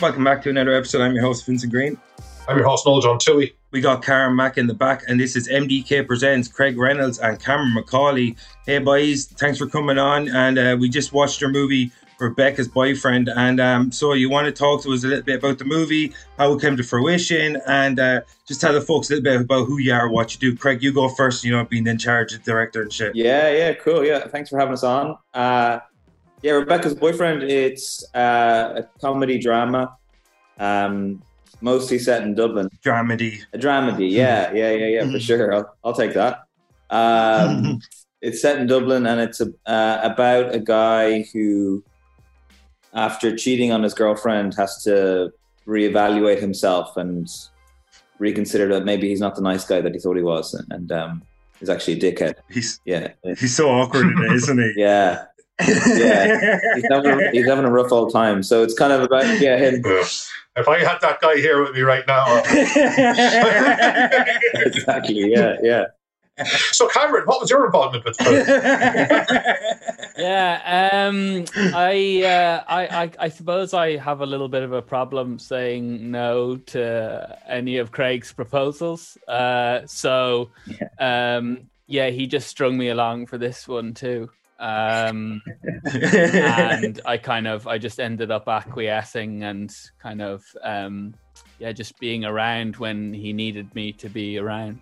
Welcome back to another episode. I'm your host, Vincent Green. I'm your host, Noel John Tilley. We got Karen Mack in the back, and this is MDK Presents Craig Reynolds and Cameron McCauley. Hey, boys, thanks for coming on. And uh, we just watched your movie, Rebecca's Boyfriend. And um, so, you want to talk to us a little bit about the movie, how it came to fruition, and uh, just tell the folks a little bit about who you are, what you do. Craig, you go first, you know, being in charge of director and shit. Yeah, yeah, cool. Yeah, thanks for having us on. Uh, yeah, Rebecca's Boyfriend, it's uh, a comedy drama. Um, mostly set in Dublin. Dramedy. A dramedy, yeah, yeah, yeah, yeah, for sure. I'll, I'll take that. Um, it's set in Dublin, and it's a, uh, about a guy who, after cheating on his girlfriend, has to reevaluate himself and reconsider that maybe he's not the nice guy that he thought he was, and, and um, he's actually a dickhead. He's Yeah, he's so awkward in it, isn't he? yeah. Yeah. He's having, a, he's having a rough old time. So it's kind of about yeah him. If I had that guy here with me right now. exactly. Yeah. Yeah. so, Cameron, what was your involvement with yeah, um, I, uh, I, I, I suppose I have a little bit of a problem saying no to any of Craig's proposals. Uh, so, um, yeah, he just strung me along for this one too. Um, and I kind of, I just ended up acquiescing and kind of, um, yeah, just being around when he needed me to be around.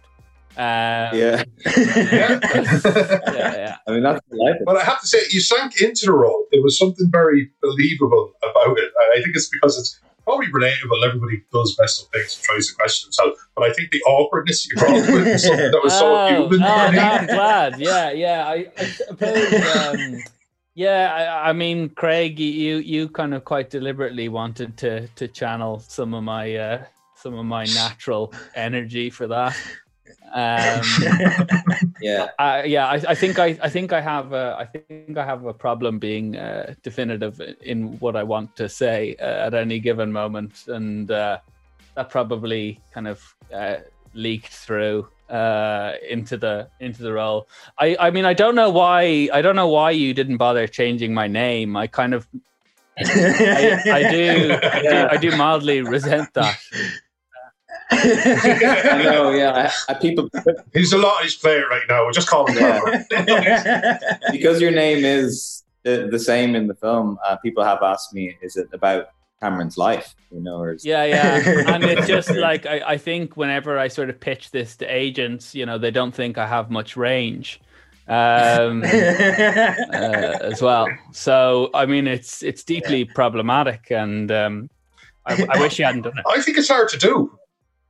Um, Yeah. yeah. yeah, yeah. I mean, that's the life. But I have to say, you sank into the role. There was something very believable about it. I think it's because it's probably relatable. Everybody does mess up things and tries to question themselves. But I think the awkwardness you brought with was something that was so oh, human. oh, I'm glad. Yeah, yeah. I, I suppose. Um, yeah, I, I mean, Craig, you you kind of quite deliberately wanted to to channel some of my uh, some of my natural energy for that. Um, Yeah. I, yeah, I, I think I, I think I have a, I think I have a problem being uh, definitive in what I want to say uh, at any given moment, and uh, that probably kind of uh, leaked through uh, into the into the role. I, I mean, I don't know why I don't know why you didn't bother changing my name. I kind of I, I do I do I do mildly resent that. I know. Yeah. I, I, people He's a lot of his player right now. We'll just call him Yeah. Cameron. because your name is the, the same in the film. Uh, people have asked me, is it about Cameron's life? You know, or is, Yeah, yeah. And it's just like I, I think whenever I sort of pitch this to agents, you know, they don't think I have much range. Um uh, as well. So I mean it's it's deeply problematic and um I, I wish you hadn't done it. I think it's hard to do.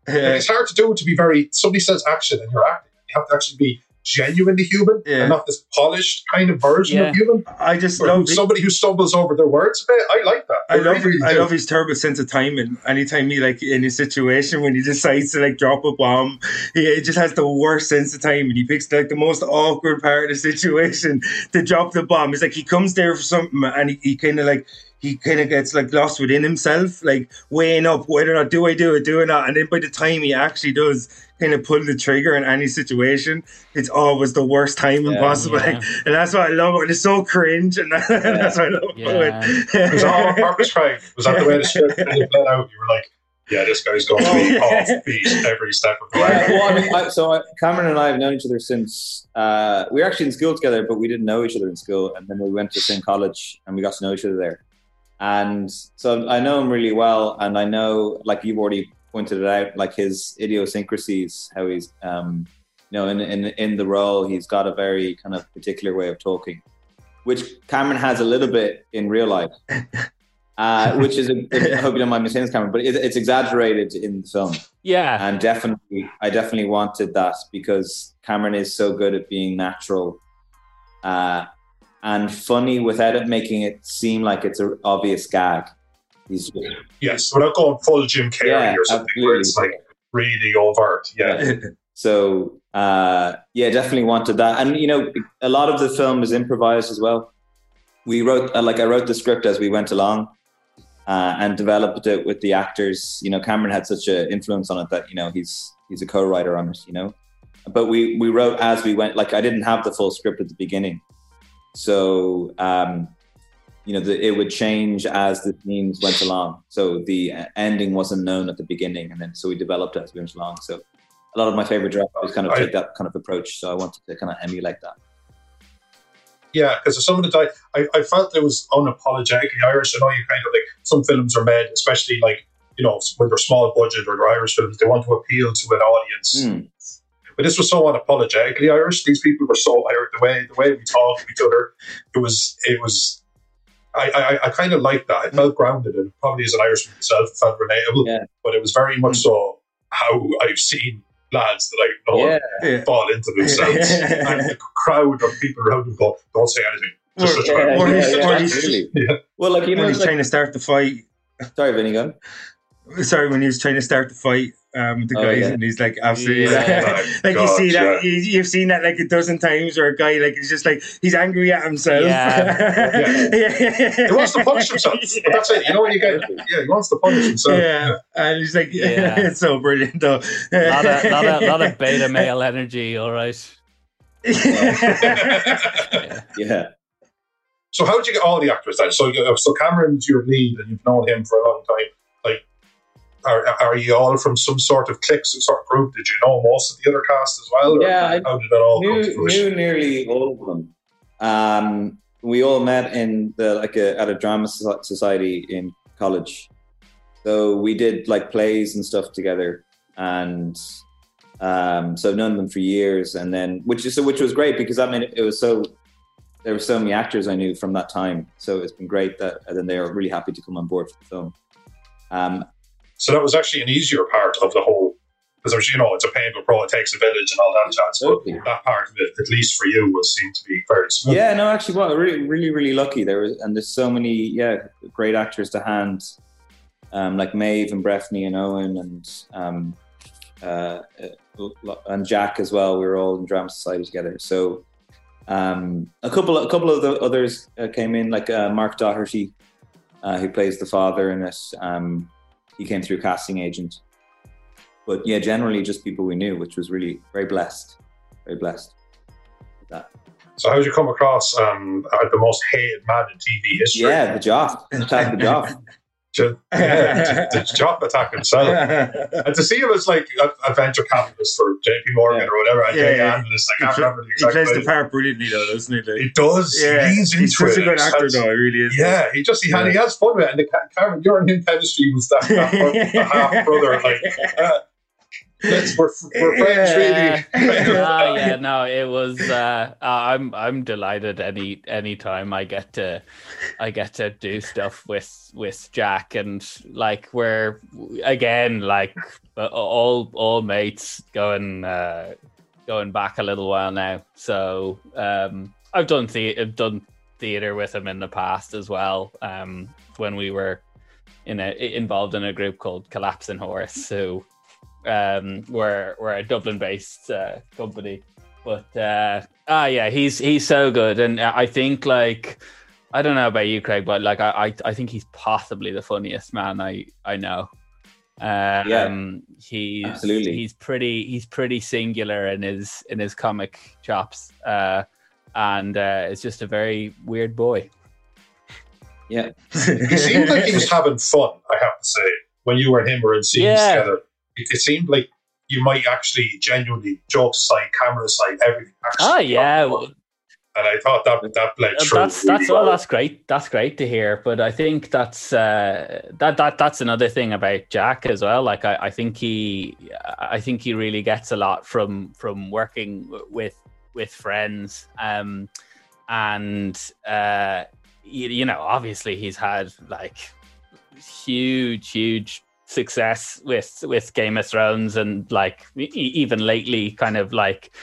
Like, it's hard to do to be very. Somebody says action and you're acting. You have to actually be genuinely human Yeah. and not this polished kind of version Yeah. of human. I just Or love somebody who stumbles over their words a bit. I like that. I love really I do. love his terrible sense of timing. Anytime he like in a situation when he decides to like drop a bomb, he it just has the worst sense of time and he picks like the most awkward part of the situation to drop the bomb. It's like he comes there for something and he, he kind of like he kind of gets like lost within himself, like weighing up whether or not do I do it, do it not. And then by the time he actually does kind of pull the trigger in any situation, it's always the worst timing Yeah, possible. yeah. Like, and that's why I love it. It's so cringe, and that's why I love Yeah. it. It was all on purpose, Craig. Was that the way the script kind of played out? You were like, yeah, this guy's going to be off beat every step of the way. Yeah, well, I mean, I, so I, Cameron and I have known each other since uh, we were actually in school together, but we didn't know each other in school, and then we went to the same college and we got to know each other there. And so I know him really well, and I know, like you've already pointed it out, like his idiosyncrasies, how he's, um, you know, in, in in the role, he's got a very kind of particular way of talking, which Cameron has a little bit in real life. Uh, which is, a, I hope you don't mind me saying this, Cameron, but it, it's exaggerated in the film Yeah. and definitely i definitely wanted that because cameron is so good at being natural uh, and funny without it making it seem like it's an obvious gag he's Yes, without going full Jim Carrey Yeah, or something where it's like really overt. Yeah. so uh, yeah definitely wanted that. And you know a lot of the film is improvised as well. We wrote uh, like i wrote the script as we went along uh, and developed it with the actors. You know cameron had such an influence on it that you know he's he's a co-writer on it you know? But we we wrote as we went like i didn't have the full script at the beginning. So um you know, the, it would change as the scenes went along. So the ending wasn't known at the beginning, and then so we developed it as we went along. So a lot of my favorite drivers kind of I- take that kind of approach. So I wanted to kind of emulate that. Yeah, because some of the time I, I felt it was unapologetically Irish. I know you kind of like some films are made, especially like you know when they're small budget or they're Irish films, they want to appeal to an audience. Mm. But this was so unapologetically Irish. These people were so Irish. The way the way we talked to each other, it was it was. I, I, I kind of liked that. I felt grounded, and probably as an Irishman myself, it felt relatable. Yeah. But it was very much so how I've seen lads that I know Yeah, Yeah. fall into themselves, and the crowd of people around them go, "Don't say anything." Just Or- yeah, or yeah, he's- yeah, or. Yeah. Well, like you know, when he's like, trying to start the fight. sorry, Vinny, go. Sorry, when he was trying to start the fight um, with the Oh, yeah. and he's like, absolutely, Yeah. like you God, see that, yeah. you, you've seen that like a dozen times, or a guy like he's just like he's angry at himself. Yeah, He wants to punish himself, but that's it. You know what you get, yeah, he wants to punish himself. yeah, and he's like, Yeah. it's so brilliant though. lot of, lot of, lot of beta male energy. All right. Yeah. Yeah. So how did you get all the actors then? So so Cameron's your lead, and you've known him for a long time. Like, are, are you all from some sort of clique, some sort of group? Did you know most of the other cast as well? or Yeah, I- how did it all come to knew, fruition? knew nearly all of them. Um, we all met in the like a, at a drama society in college. So we did like plays and stuff together, and um, so I've known them for years. And then which is so which was great because I mean it, it was so there were so many actors I knew from that time. So it's been great that and then they were really happy to come on board for the film. Um, So that was actually an easier part of the whole, because you know it's a painful pro, it takes a village and all that jazz. But Totally. that part of it, at least for you, was seemed to be very smooth. Yeah, no, actually, well, really, really, really lucky. There was, and there's so many, yeah, great actors to hand, um, like Maeve and Breffney and Owen and um, uh, uh, and Jack as well. We were all in drama society together. So um, a couple, a couple of the others uh, came in, like uh, Mark Doherty, uh, who plays the father in it. Um, he came through casting agent, but yeah, generally just people we knew, which was really very blessed, very blessed. with That. So how did you come across um, uh, the most hated man in TV history? Yeah, the Joff. The Joff. Ju- yeah, the, the job attack himself. And to see him as like a, a venture capitalist for JP Morgan Yeah. or whatever, a Yeah, yeah, yeah. analyst, I He can't pl- remember the he plays the part brilliantly though, doesn't he? Like, He does. yeah, He's he's such a good actor though. He really is. Yeah, he just he, and he has fun with it. And the Ca- Cameron, your him chemistry was that, that half brother. Like, uh, we're, we're friends, really. Ah, yeah, no, it was. Uh, I'm I'm delighted any any time I get to I get to do stuff with with Jack and like we're again like uh, all all mates going uh, going back a little while now. So um, I've done the I've done theater with him in the past as well. Um, when we were in a involved in a group called Collapsing Horse, who um, we're we're a Dublin-based uh, company, but uh, ah, yeah, he's he's so good, and I think like I don't know about you, Craig, but like I I, I think he's possibly the funniest man I I know. Um, Yeah, he's absolutely. he's pretty he's pretty singular in his in his comic chops, uh, and uh, it's just a very weird boy. Yeah. he seemed like he was having fun, I have to say, when you and him were in scenes Yeah. together. It, it seemed like you might actually genuinely, jokes aside, camera aside, everything. Actually Oh yeah. And I thought that that bled through. that's really that's well, well. that's great. That's great to hear. But I think that's uh, that that that's another thing about Jack as well. Like I, I think he I think he really gets a lot from from working with with friends. Um, and uh, you, you know, obviously he's had like huge, huge success with with Game of Thrones and like e- even lately, kind of like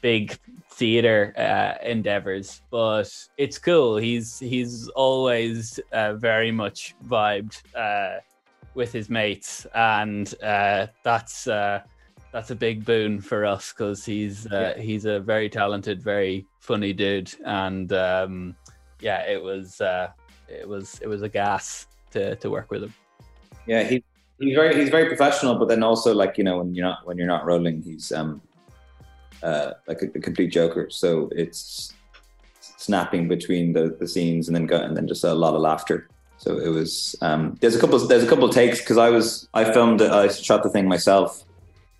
big theater uh, endeavors, but it's cool. He's he's always uh, very much vibed uh, with his mates, and uh, that's uh, that's a big boon for us because he's uh, he's a very talented, very funny dude, and um, yeah, it was uh, it was it was a gas to to work with him. Yeah, he, he's very he's very professional, but then also like you know when you're not when you're not rolling, he's um uh like a, a complete joker. So it's snapping between the, the scenes and then go, and then just a lot of laughter. So it was um, there's a couple there's a couple takes because I was I filmed it, I shot the thing myself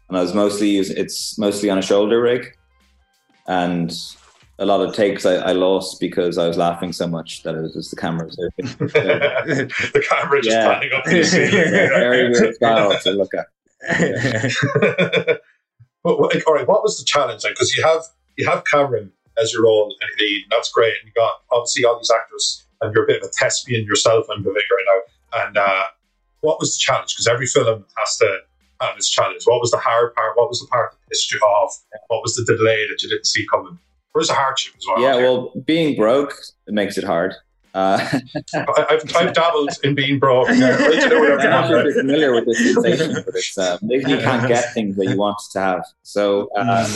and I was mostly it's mostly on a shoulder rig and a lot of takes I, I lost because I was laughing so much that it was just the camera was open. So, the camera just Yeah. panning up the ceiling. very weird style to look at. but what- all right, what was the challenge? Because you have you have Cameron as your role and lead, and that's great. And you got obviously all these actors, and you're a bit of a thespian yourself. I'm believing right now. And uh, what was the challenge? Because every film has to have its challenge. What was the hard part? What was the part that pissed you off? What was the delay that you didn't see coming? Where's the hardship as well? Yeah, well, being broke it makes it hard. Uh, I, I've, I've dabbled in being broke. Yeah, right to do whatever you I'm not sure want. if you're familiar with this sensation, but it's uh, maybe you can't get things that you want to have. So uh,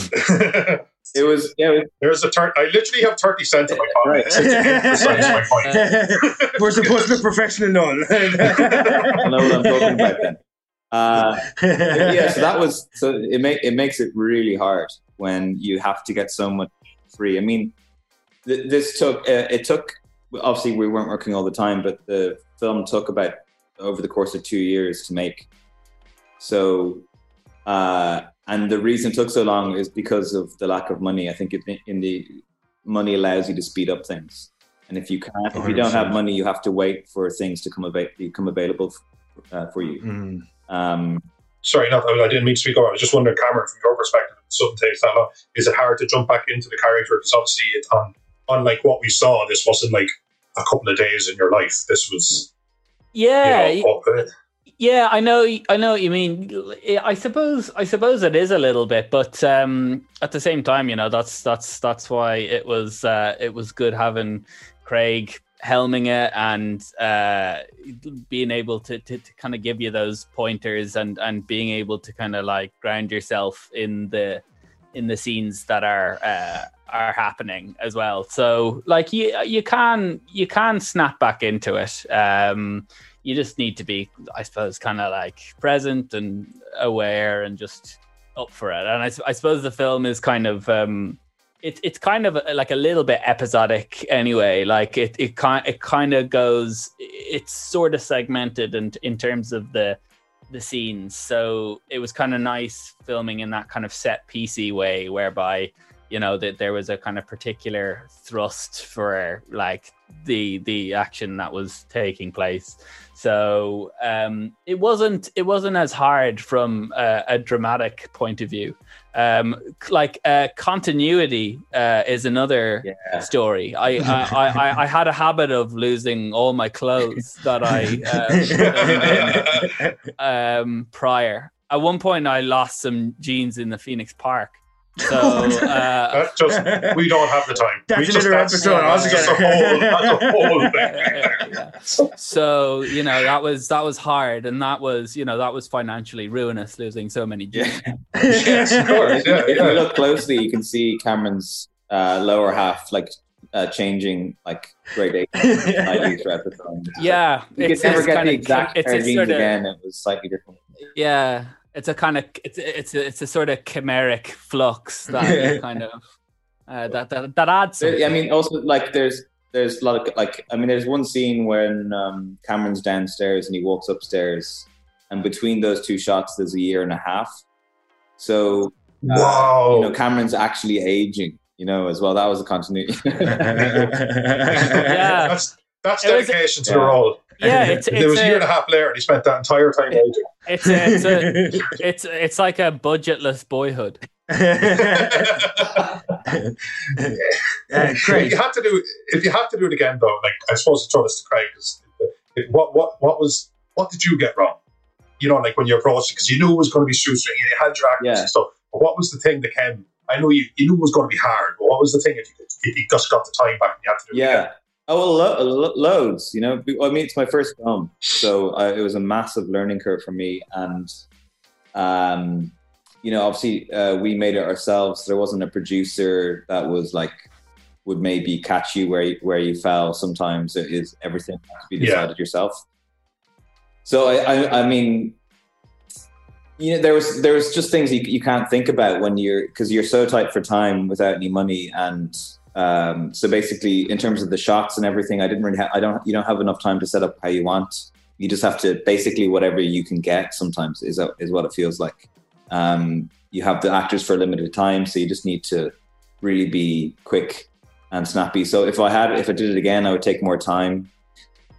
it was, yeah, it was There's a thir- I literally have 30 cents in my pocket. Right. It's to my point. We're supposed to be professional none. I know what I'm talking about then. Uh, yeah, so that was so it make it makes it really hard when you have to get so much free. I mean, th- this took uh, it took obviously we weren't working all the time, but the film took about over the course of two years to make. So, uh, and the reason it took so long is because of the lack of money. I think it, in the money allows you to speed up things, and if you can't, if you don't have money, you have to wait for things to come about become available uh, for you. Mm. Um, Sorry, not, I didn't mean to speak over. I was just wondering, Cameron, from your perspective, takes that long. Is it hard to jump back into the character? Because obviously, it, on, unlike what we saw, this wasn't like a couple of days in your life. This was, Yeah, you know, Yeah, I know. I know what you mean. I suppose. I suppose it is a little bit, but um, at the same time, you know, that's that's that's why it was uh, it was good having Craig helming it and uh, being able to, to, to kind of give you those pointers and and being able to kind of like ground yourself in the in the scenes that are uh, are happening as well. So like you you can you can snap back into it. Um, you just need to be, I suppose, kind of like present and aware and just up for it. And I, I suppose the film is kind of, um, it's it's kind of like a little bit episodic anyway. Like it it kind it kind of goes, it's sort of segmented and in terms of the the scenes. So it was kind of nice filming in that kind of set piecey way, whereby you know that there was a kind of particular thrust for like the the action that was taking place so um it wasn't it wasn't as hard from a, a dramatic point of view um like uh continuity uh is another yeah. story. I, I i i had a habit of losing all my clothes that i uh, um prior. At one point i lost some jeans in the phoenix park so uh that's just, we don't have the time. That's we just, another that's, episode that's just a whole, that's a whole thing. yeah. So you know that was that was hard, and that was you know that was financially ruinous, losing so many jeans. Yes, of course. Yeah, if yeah. you look closely, you can see Cameron's uh, lower half like uh, changing like grade eight slightly throughout the film. Yeah, You could never get kind the exact it's pair of jeans sort of again. It was slightly different. yeah, it's a kind of it's it's a, it's a sort of chimeric flux that kind of uh, that, that that adds. There- Something. I mean, also like there's there's a lot of like I mean, there's one scene when um, Cameron's downstairs and he walks upstairs, and between those two shots, there's a year and a half. So uh, Wow. you know, Cameron's actually aging. You know, as well. That was a continuity. Yeah. That's, that's It was- dedication to the Yeah. role. Yeah, it's There was it's a year and a, a half later, and he spent that entire time aging. it's a, it's a, it's it's like a budgetless boyhood. Uh, If Craig, you had to do, if you had to do it again, though, like I suppose to throw this to Craig, is what what what was what did you get wrong? You know, like when you approached it, because you knew it was going to be shoestring, you had your actors Yeah. and stuff. But what was the thing that came? I know you, you knew it was going to be hard, but what was the thing if you, if you just got the time back and you had to do it Yeah. again? Oh well, lo- lo- loads. You know, I mean, it's my first film, so uh, it was a massive learning curve for me. And, um, you know, obviously, uh, we made it ourselves. There wasn't a producer that was like would maybe catch you where you, where you fell. Sometimes it is everything has to be Yeah. decided yourself. So I, I, I mean, you know, there was there was just things you, you can't think about when you're because you're so tight for time without any money and Um, so basically, in terms of the shots and everything, I didn't really. Ha- I don't. You don't have enough time to set up how you want. You just have to basically whatever you can get. Sometimes is is what it feels like. Um, you have the actors for a limited time, so you just need to really be quick and snappy. So if I had, if I did it again, I would take more time.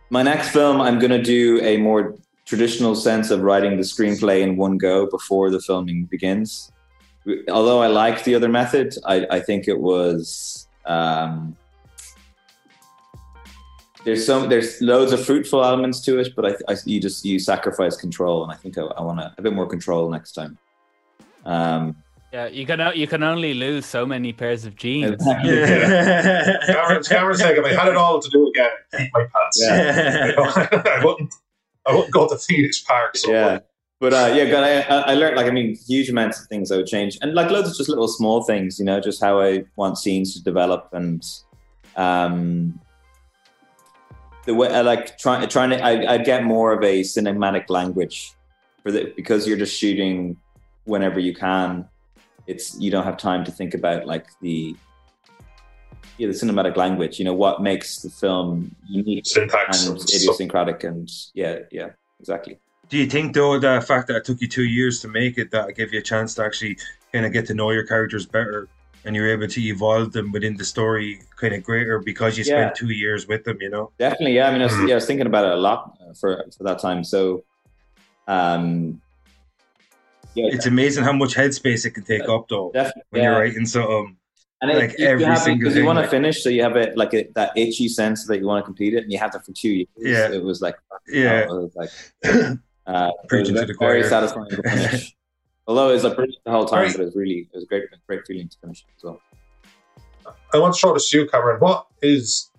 My next film, I'm going to do a more traditional sense of writing the screenplay in one go before the filming begins. Although I like the other method, I, I think it was um, there's some there's loads of fruitful elements to it, but I, I you just you sacrifice control, and I think I, I want a bit more control next time. Um, yeah, you can you can only lose so many pairs of jeans. Cameron's, Cameron's like, if I had it all to do again, keep my pants. Yeah. I wouldn't. I wouldn't go to Phoenix Park. So yeah. But uh, yeah, God, I, I learned like I mean, huge amounts of things I would change, and like loads of just little small things, you know, just how I want scenes to develop, and um, the way I like trying trying to I, I get more of a cinematic language for the because you're just shooting whenever you can. It's you don't have time to think about like the yeah the cinematic language. You know what makes the film unique syntax and idiosyncratic, and yeah, yeah, exactly. Do you think though the fact that it took you two years to make it that gave you a chance to actually kind of get to know your characters better and you're able to evolve them within the story kind of greater because you spent two years with them, you know? Definitely, yeah. I mean, I was, Mhm. yeah, I was thinking about it a lot uh, for for that time. So, um, yeah, It's amazing how much headspace it can take up though definitely. when yeah. you're writing something. And like you, every you have, single because you want to finish, so you have it like a, that itchy sense that you want to complete it, and you have that for two years. Yeah. it was like, Yeah. it was like, uh, Preaching to very, the very satisfying to finish. Although it's a like brilliant the whole time, Right. but it was really, it was a great, great feeling to finish as well. I want to throw this to you, Cameron. What is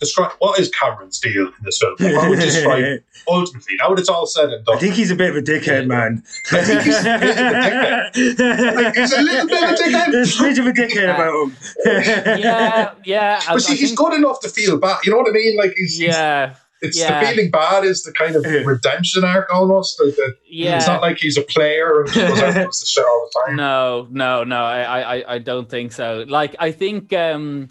describe what is Cameron's deal in this film? What would you describe ultimately? Now that it's all said and I done, think he's a bit of a dickhead, man. I think he's a bit of a dickhead. Like, he's a little bit of a dickhead. There's a bit of a dickhead about him. yeah, yeah. I- but see, I he's think- good enough to feel bad. You know what I mean? Like he's, he's Yeah, it's yeah. the feeling bad is the kind of redemption arc almost. Like the, yeah. It's not like he's a player and just goes out and does the shit all the time. No, no, no. I, I, I- I don't think so. Like, I think, um,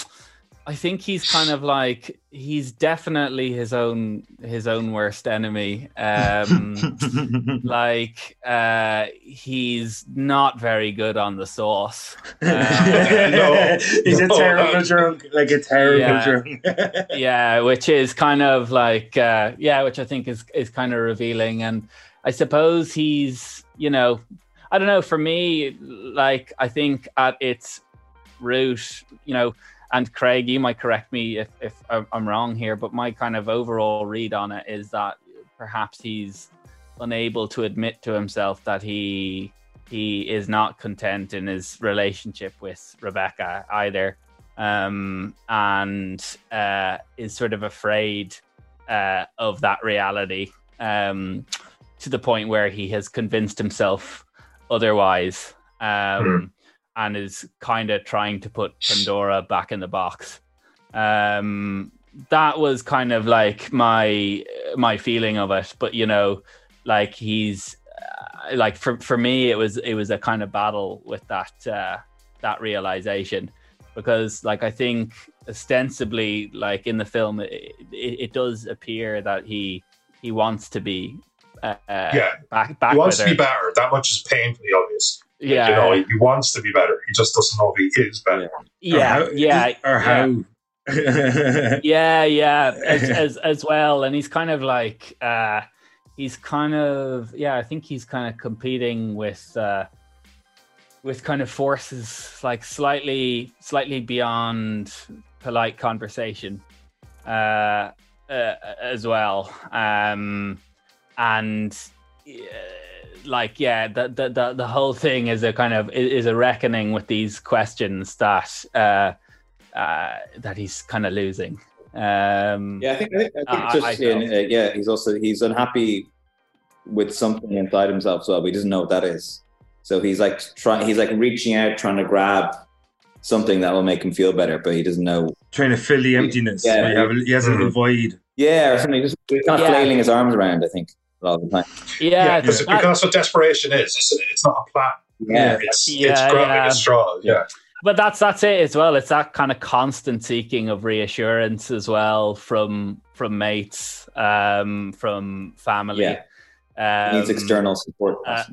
I think he's kind of like he's definitely his own his own worst enemy. Um, like, uh, he's not very good on the sauce. Uh, No, he's a terrible no. drunk, like a terrible Yeah. drunk. yeah, which is kind of like uh, yeah, which I think is is kind of revealing, and I suppose he's you know I don't know for me like I think at its root you know and Craig you might correct me if if I'm wrong here, but my kind of overall read on it is that perhaps he's unable to admit to himself that he he is not content in his relationship with Rebecca either. Um, and uh, is sort of afraid uh, of that reality um, to the point where he has convinced himself otherwise. Um, and is kind of trying to put Pandora back in the box. Um, that was kind of like my my feeling of it, but you know, like he's uh, like for for me, it was it was a kind of battle with that uh, that realization because like I think ostensibly like in the film it, it, it does appear that he he wants to be uh, Yeah. back back He wants to be better. That much is painfully obvious. Yeah You know, he, he wants to be better. He just doesn't know if he is better. yeah Or how- yeah Or yeah. how. yeah yeah as, as as well and he's kind of like uh he's kind of yeah i think he's kind of competing with uh with kind of forces like slightly slightly beyond polite conversation uh, uh as well um and like yeah the, the the the whole thing is a kind of is a reckoning with these questions that uh uh, that he's kind of losing. Um, Yeah, I think I think, I think Uh, just I in, uh, yeah, he's also he's unhappy with something inside himself as well, but he doesn't know what that is. So he's like trying, he's like reaching out, trying to grab something that will make him feel better, but he doesn't know. Trying to fill the emptiness. Yeah. He, he has a little void. Yeah, or something. Just he's kind of Yeah. flailing his arms around. I think a lot of the time. yeah, Because that- because that's what desperation is, isn't it? It's not a plan. Yeah, It's Yeah, it's grabbing yeah. at straws. Yeah. but that's that's it as well. It's that kind of constant seeking of reassurance as well from from mates, um, from family. Yeah. Um, needs external support. uh,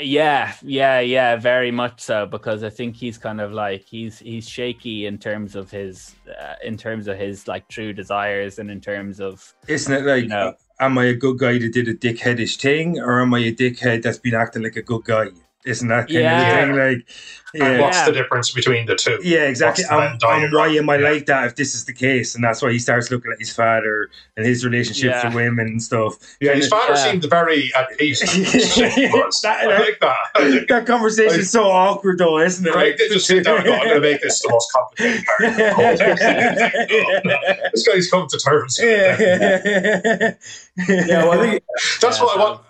yeah, yeah, yeah, very much so. Because I think he's kind of like he's he's shaky in terms of his uh, in terms of his like true desires and in terms of Isn't it like, You know. Am I a good guy that did a dickheadish thing, or am I a dickhead that's been acting like a good guy? Isn't that kind Yeah. of the thing? Like, And yeah, what's Yeah. the difference between the two? yeah, exactly. What's And, and why am I Yeah. like that if this is the case? And that's why he starts looking at his father and his relationships Yeah. with women and stuff. Yeah, his father Yeah. seemed very at peace. He was. That- I like that. that conversation is so awkward, though, isn't it? Right, they just sit down and go, I'm going to make this the most complicated part. this guy's come to terms. yeah, yeah, well, I think That's Yeah, what I want.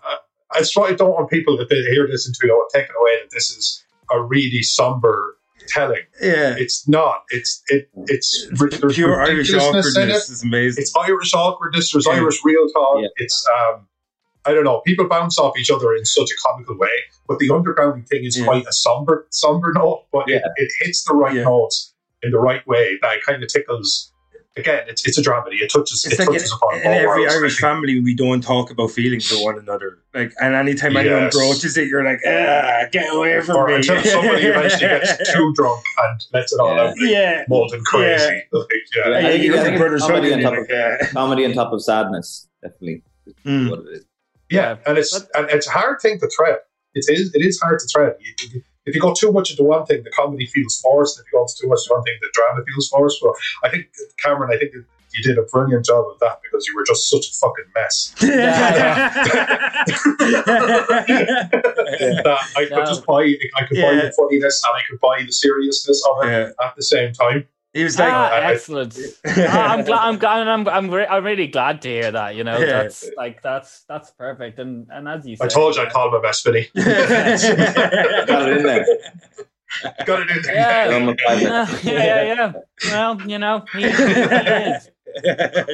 That's why I don't want people that they hear this and to know taken away that this is a really somber telling. yeah. It's not. It's it. It's there's Pure Irish in it. awkwardness is amazing. It's Irish awkwardness. There's Yeah. Irish real talk. Yeah. It's um, I don't know. People bounce off each other in such a comical way, but the undergrounding thing is Yeah. quite a somber, somber note. But it, it hits the right notes in the right way. That kind of tickles. Again, it's it's a dramedy. It touches. It's it like touches in, upon in all every worlds, Irish family, we don't talk about feelings with one another. Like, and anytime anyone broaches it, you're like, ah, get away from Or me. until somebody eventually gets too drunk and lets it all Yeah. out. Like, yeah, molten crazy. Like, yeah. Yeah. And I think- you I look think at Brothers comedy Hugging, on you're top like, yeah. comedy on top of sadness, definitely. Mm. What it is. Yeah, and it's and it's a hard thing to thread. It is it is hard to thread. You, you- if you go too much into one thing, the comedy feels forced. If you go too much into one thing, the drama feels forced. But I think Cameron, I think that you did a brilliant job of that because you were just such a fucking mess. that I could No. just buy I could buy the funniness and I could buy the seriousness of it Yeah. at the same time. He was like, ah, I- excellent. Ah, I'm glad. I'm glad. I'm. I'm. Re- I'm really glad to hear that. You know, Yeah. that's like that's that's perfect. And and as you said, I said, told you I'd call him a mess, Vinny. Got it in there. Got it in there. Yeah. Almost five minutes. yeah, yeah, yeah, yeah. Well, you know, he, he is.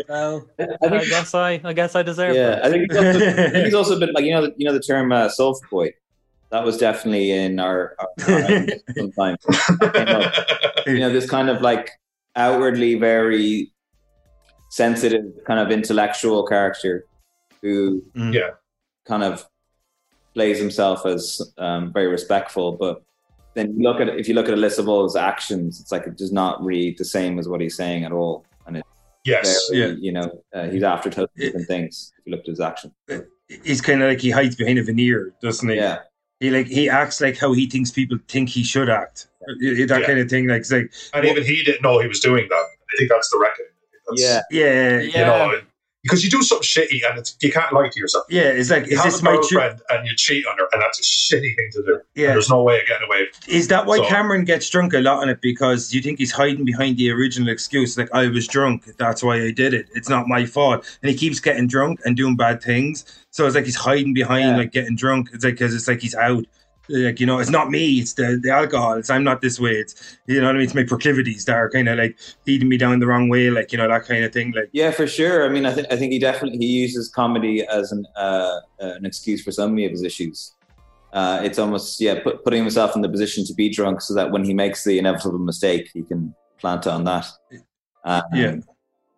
So I I guess I. I guess I deserve. yeah, it. I think it's also, I think it's also a bit like you know the, you know the term uh, soft boy. That was definitely in our, our time sometimes. You know, this kind of like outwardly very sensitive, kind of intellectual character who Mm. Yeah. kind of plays himself as um, very respectful, but then you look at if you look at Alyssa Ball's actions, it's like it does not read the same as what he's saying at all, and it's yes. very, Yeah. you know uh, he's after totally different things. If you look at his action, He's kind of like he hides behind a veneer, doesn't he? yeah, He like he acts like how he thinks people think he should act. That Yeah. kind of thing. Like like And even he didn't know he was doing that. I think that's the record. That's, yeah, yeah, You Yeah. know, because you do something shitty and it's, you can't lie to yourself. yeah. It's like You is have this a my girlfriend and you cheat on her, and that's a shitty thing to do. Yeah. there's no way of getting away. Is that why So- Cameron gets drunk a lot on it? Because you think he's hiding behind the original excuse, like I was drunk, that's why I did it. It's not my fault, and he keeps getting drunk and doing bad things. So it's like he's hiding behind Yeah. like getting drunk. It's like because it's like he's out. Like you know, it's not me. It's the the alcohol. It's I'm not this way. It's you know what I mean. It's my proclivities that are kind of like leading me down the wrong way. Like you know that kind of thing. Like yeah, for sure. I mean, I think I think he definitely he uses comedy as an uh, an excuse for so many of his issues. Uh, it's almost yeah, put, putting himself in the position to be drunk so that when he makes the inevitable mistake, he can plant it on that. Um, Yeah.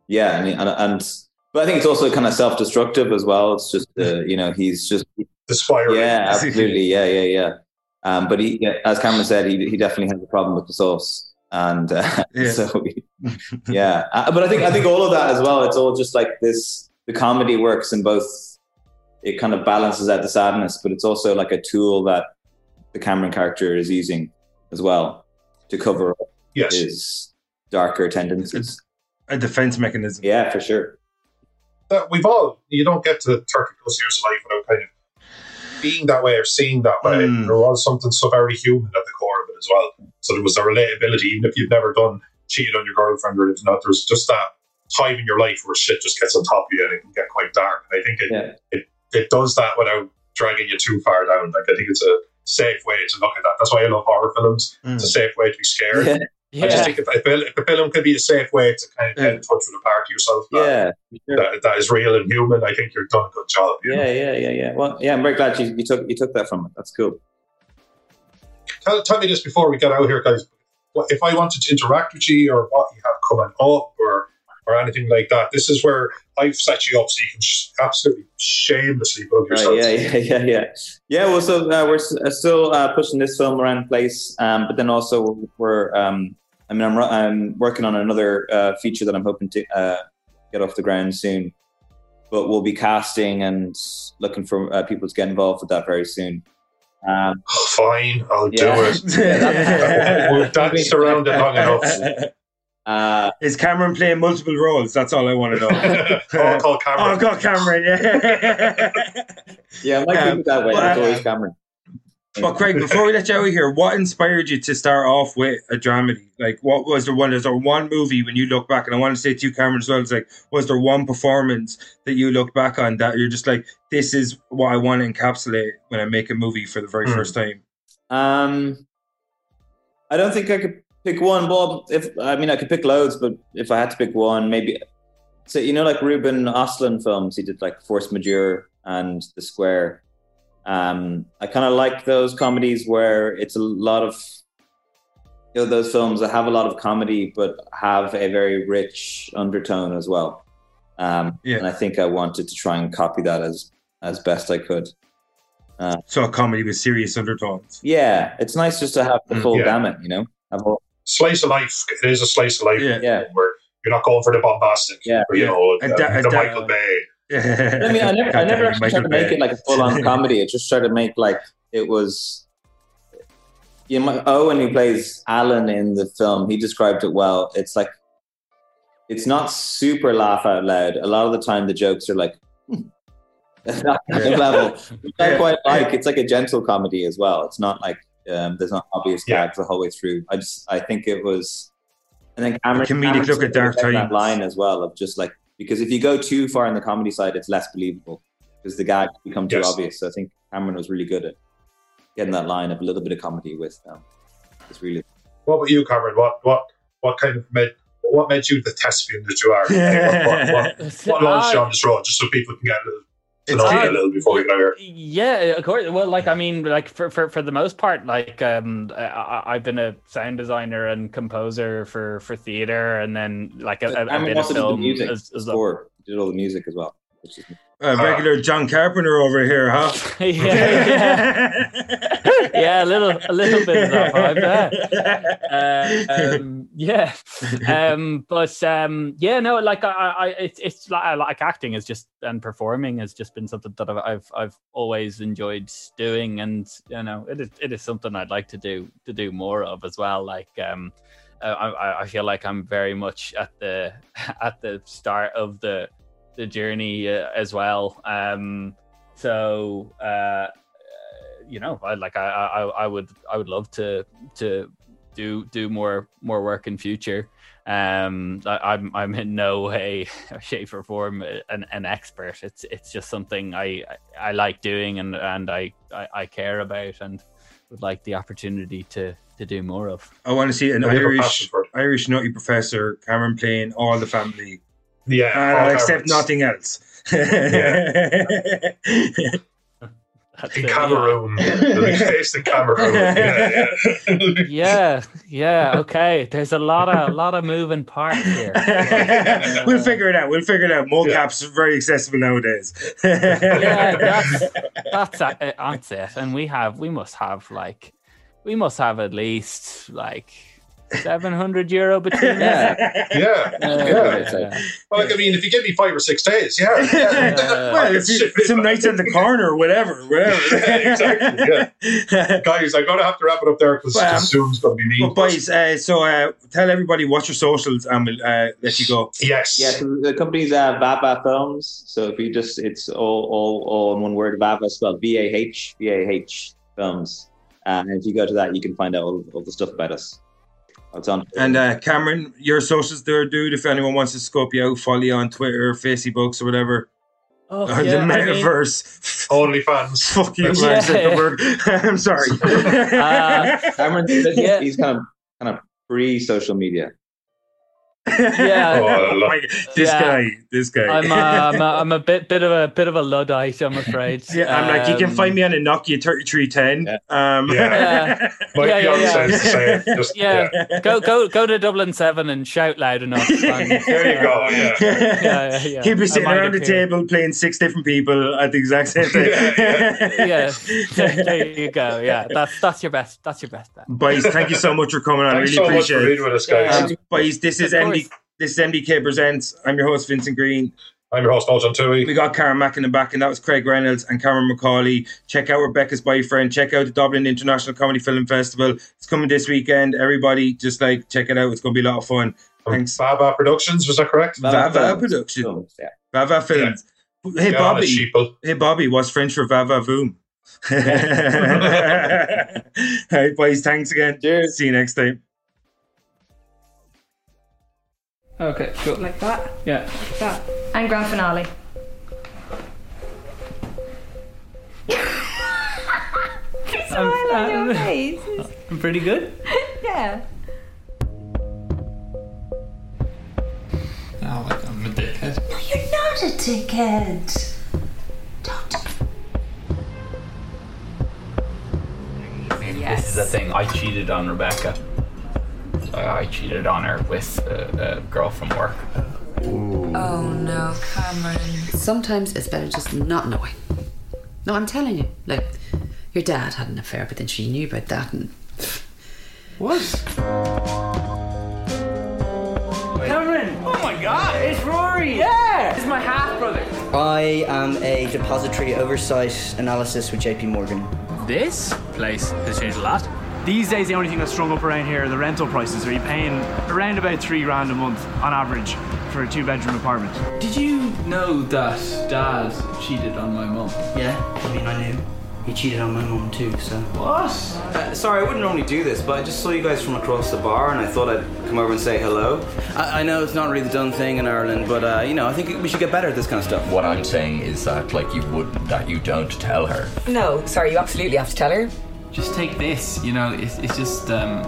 yeah, and, and and but I think it's also kind of self-destructive as well. It's just uh, you know he's just the spiral. yeah, absolutely, yeah, yeah, yeah. Um, but he, as Cameron said, he he definitely has a problem with the sauce, and uh, Yeah. so yeah. Uh, but I think I think all of that as well. It's all just like this. The comedy works in both. It kind of balances out the sadness, but it's also like a tool that the Cameron character is using as well to cover Yes. his darker tendencies. a defense mechanism. Yeah, for sure. That we've all, you don't get to 30 plus years of life without kind of being that way or seeing that way. Mm. There was something so very human at the core of it as well. So there was a relatability, even if you've never done cheated on your girlfriend or anything like that, there's just that time in your life where shit just gets on top of you and it can get quite dark. And I think it, Yeah. it does that without dragging you too far down. Like I think it's a safe way to look at that. That's why I love horror films. Mm. It's a safe way to be scared. Yeah, Yeah. I just think if, if, a- if a film could be a safe way to kind of get in touch with a part of yourself that, yeah, sure. that, that is real and human, I think you've done a good job. you know? yeah, yeah, yeah, yeah. Well, yeah, I'm very glad you, you took you took that from it. That's cool. tell, tell me this before we get out here, guys. If I wanted to interact with you or what you have coming up or or anything like that, this is where I've set you up so you can sh- absolutely shamelessly plug Right, yourself. yeah, yeah, yeah, yeah. Yeah, well, so uh, we're s- uh, still uh, pushing this film around place, um, but then also we're, um, I mean, I'm, ru- I'm working on another uh, feature that I'm hoping to uh, get off the ground soon. But we'll be casting and looking for uh, people to get involved with that very soon. Um, Fine, I'll Yeah. do it. We've danced around it long enough. uh, Is Cameron playing multiple roles? That's all I want to know. All called Oh, Cameron. Cameron, yeah. yeah, I might Um, keep it that way. well, It's always Cameron. but Craig, before we let you out of here, what inspired you to start off with a dramedy? Like, what was there one? Is there one movie when you look back? And I want to say to you, Cameron, as well. It's like, was there one performance that you look back on that you're just like, this is what I want to encapsulate when I make a movie for the very Hmm. first time? Um, I don't think I could pick one. Well, if I mean, I could pick loads, but if I had to pick one, maybe. So you know, like Ruben Ostlund films, he did like Force Majeure and The Square. Um, I kind of like those comedies where it's a lot of, you know, those films that have a lot of comedy but have a very rich undertone as well. Um, Yeah. And I think I wanted to try and copy that as as best I could. Uh, So a comedy with serious undertones. Yeah, it's nice just to have the Mm, full yeah. gamut, you know. Have all, Slice of life. It is a slice of life. Yeah. yeah. Where you're not going for the bombastic. Yeah. You know, And the, that- the that- Michael Bay. I mean, I never, I never actually tried to make it like a full-on comedy. I just tried to make like it was. You know, my, Owen, who plays Alan in the film, he described it well. It's like, it's not super laugh out loud. A lot of the time, the jokes are like, that kind of level. Which I Yeah. quite like. It's like a gentle comedy as well. It's not like um, there's not obvious Yeah. gags the whole way through. I just, I think it was. And then Cameron, comedic Cameron look at dark kept that line as well of just like because if you go too far in the comedy side, it's less believable because the gags become too Yes. obvious. So I think Cameron was really good at getting that line of a little bit of comedy with them. It's really What about you, Cameron? What what what kind of made what made you the thespian that you are? Like, what, what, what, what launched you on this road? Just so people can get a little, to It's hard. a little before we go here. Yeah, of course. Well, like I mean, like for for, for the most part, like um, I, I- I've been a sound designer and composer for for theater, and then like a, a, a bit of also the film music as, as well. did all the music as well. Which is, A regular John Carpenter over here, huh? yeah, yeah, yeah, a little a little bit of that vibe. there. Uh, um, yeah, um, but um, yeah, no, like I, I it's it's like, I like acting is just and performing has just been something that I've I've, I've always enjoyed doing, and you know, it is it is something I'd like to do to do more of as well. Like, um, uh, I- I feel like I'm very much at the at the start of the the journey uh, as well. Um, so uh, you know, I like I, I I would I would love to to do do more more work in future. Um, I, I'm I'm in no way, shape, or form an, an expert. It's it's just something I I, I like doing and and I, I I care about and would like the opportunity to to do more of. I want to see an I Irish passion for. Irish nutty professor, Cameron playing all the family, Yeah, uh, all except Camerons. nothing else. That's in it, yeah. Cameroon. They'll be based in Cameroon. Yeah, yeah. yeah yeah okay there's a lot of a lot of moving parts here we'll figure it out. We'll figure it out. Mocap's very accessible nowadays. yeah that's that's uh, that's it and we have we must have like we must have at least like 700 euro between us yeah, yeah. Uh, Yeah. I'd. Well, like, I mean, if you give me five or six days, yeah. yeah. Uh, well, if you, some nights in the corner, whatever, whatever. Exactly, Yeah. Guys, I'm going to have to wrap it up there because Well, Zoom's going to be me. But boys, uh, so uh, tell everybody what's your socials, and we'll uh, let you go. yes. yeah. So the company's uh, Vava Films. So if you just, it's all all all in one word. Vava spelled V A H V A H Films. Uh, and if you go to that, you can find out all, all the stuff about us. It's on. And uh, Cameron, your socials there, dude. If anyone wants to scope you out, follow you on Twitter, Facebooks, or whatever. oh, or yeah, the I mean, metaverse. OnlyFans. Fuck you, That's- man. I said the Yeah. word. I'm sorry. Uh, Cameron, Yeah. he's kind of kind of pre social media. Yeah. Oh, I love- my God. This Yeah. guy, this guy. I'm, uh, I'm, a, I'm a bit bit of a bit of a luddite, I'm afraid. yeah, I'm like, you can Um, find me on a Nokia 3310. Yeah. Um, Yeah. My Yeah, yeah, yeah. is the same. Just, Yeah. yeah. Go go go to Dublin Seven and shout loud enough. and- There you go. Yeah. yeah, yeah, yeah. He'd be sitting might around the table playing six different people at the exact same time. Yeah, there you go. Yeah, that's that's your best. That's your best bet. Boys, thank you so much for coming on. I really so much for appreciate it. with us, guys. Yeah. Um, boys, this is Of MD. This is MDK Presents. I'm your host, Vincent Green. I'm your host, Noel Tui. We got Karen Mack in the back, and that was Craig Reynolds and Cameron Macaulay. Check out Rebecca's Boyfriend. Check out the Dublin International Comedy Film Festival. It's coming this weekend. Everybody, just like check it out. It's going to be a lot of fun. From Thanks. Baba Productions, was that correct? Vava Films. Production. Films, yeah. Vava Films. Hey, Yeah, Bobby. Hey, Bobby, what's French for Vava Voom? All right, boys, thanks again. Cheers. See you next time. Okay, cool. Like that. Yeah. Like that. And grand finale. Smile on your face. I'm pretty good. Yeah. Oh, like I'm a dickhead. No, you're not a dickhead. Don't. This is the thing. I cheated on Rebecca. I I cheated on her with a, a girl from work. Oh no, Cameron. Sometimes it's better just not knowing. No, I'm telling you. Like, your dad had an affair, but then she knew about that and. What? Cameron! Oh my god, it's Rory! Yeah! It's my half brother. I am a depository oversight analysis with JP Morgan. This place has changed a lot. These days, the only thing that's strung up around here are the rental prices. Are you paying around about three grand a month on average for a two bedroom apartment? Did you know that Dad cheated on my mum? Yeah, I mean, I knew. He cheated on my mum too, so. What? Uh, sorry, I wouldn't normally do this, but I just saw you guys from across the bar, and I thought I'd come over and say hello. I, I know it's not really the done thing in Ireland, but uh, you know, I think we should get better at this kind of stuff. What I'm saying is that, like, you would that you don't tell her. No, sorry, you absolutely have to tell her. Just take this, you know, it's, it's just, um,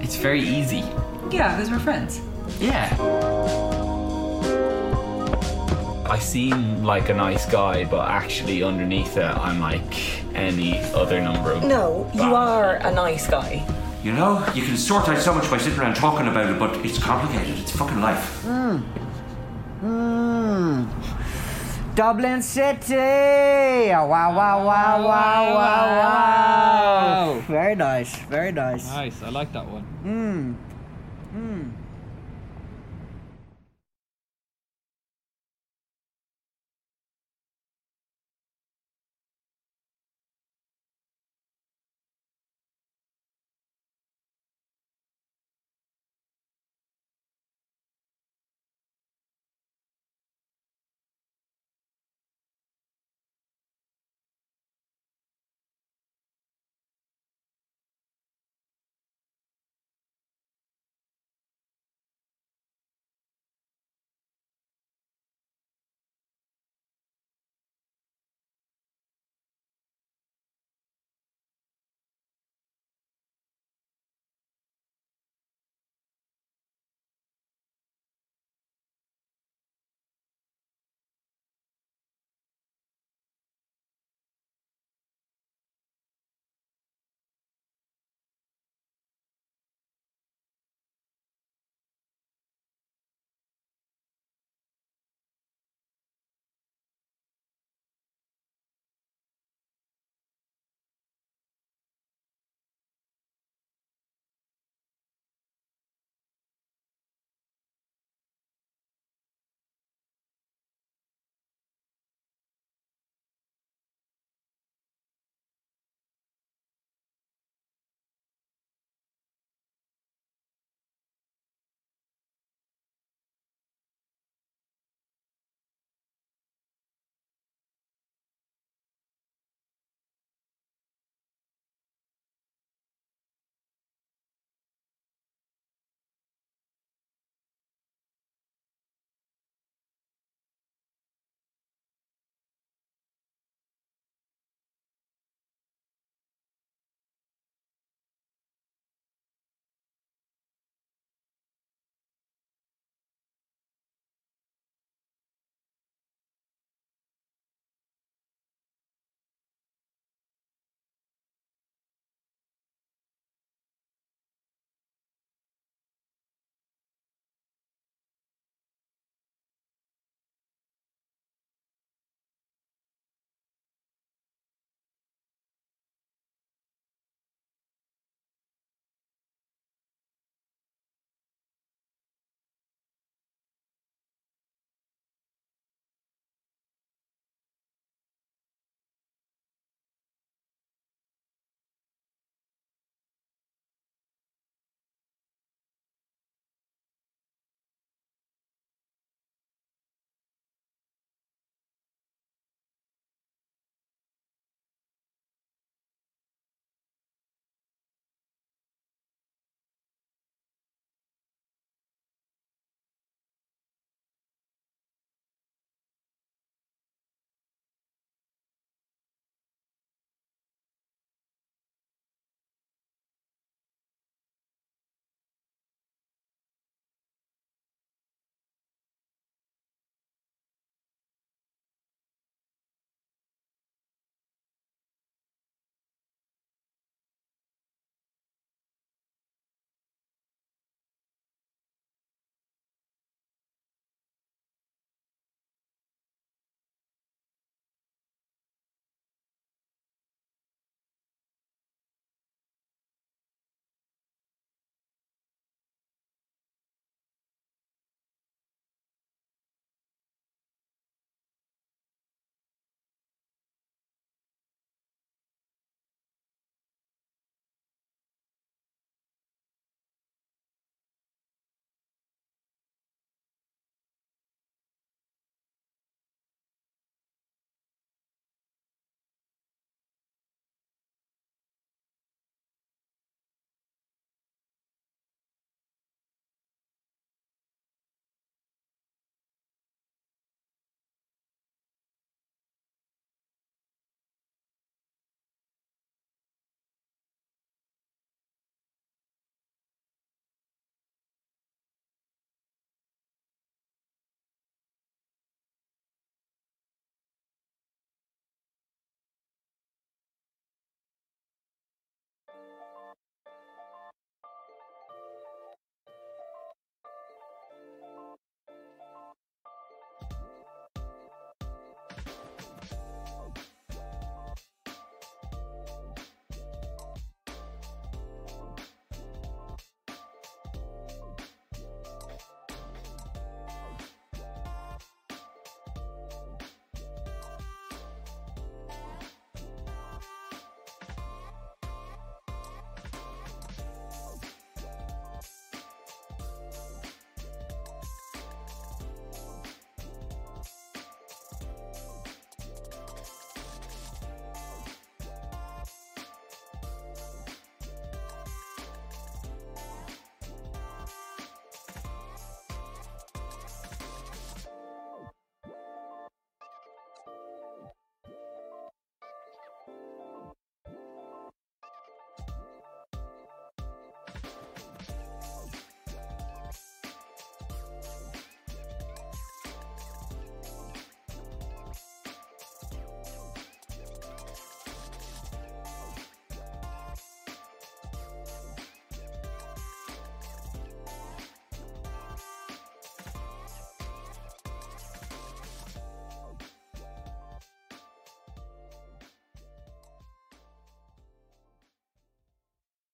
it's very easy. Yeah, because we're friends. Yeah. I seem like a nice guy, but actually underneath it, I'm like any other number of. No, you are a nice guy. You know, you can sort out so much by sitting around talking about it, but it's complicated. It's fucking life. Hmm. Hmm. Dublin City! Wow, wow, wow, wow, wow, wow. Very nice, very nice. Nice, I like that one. Hmm.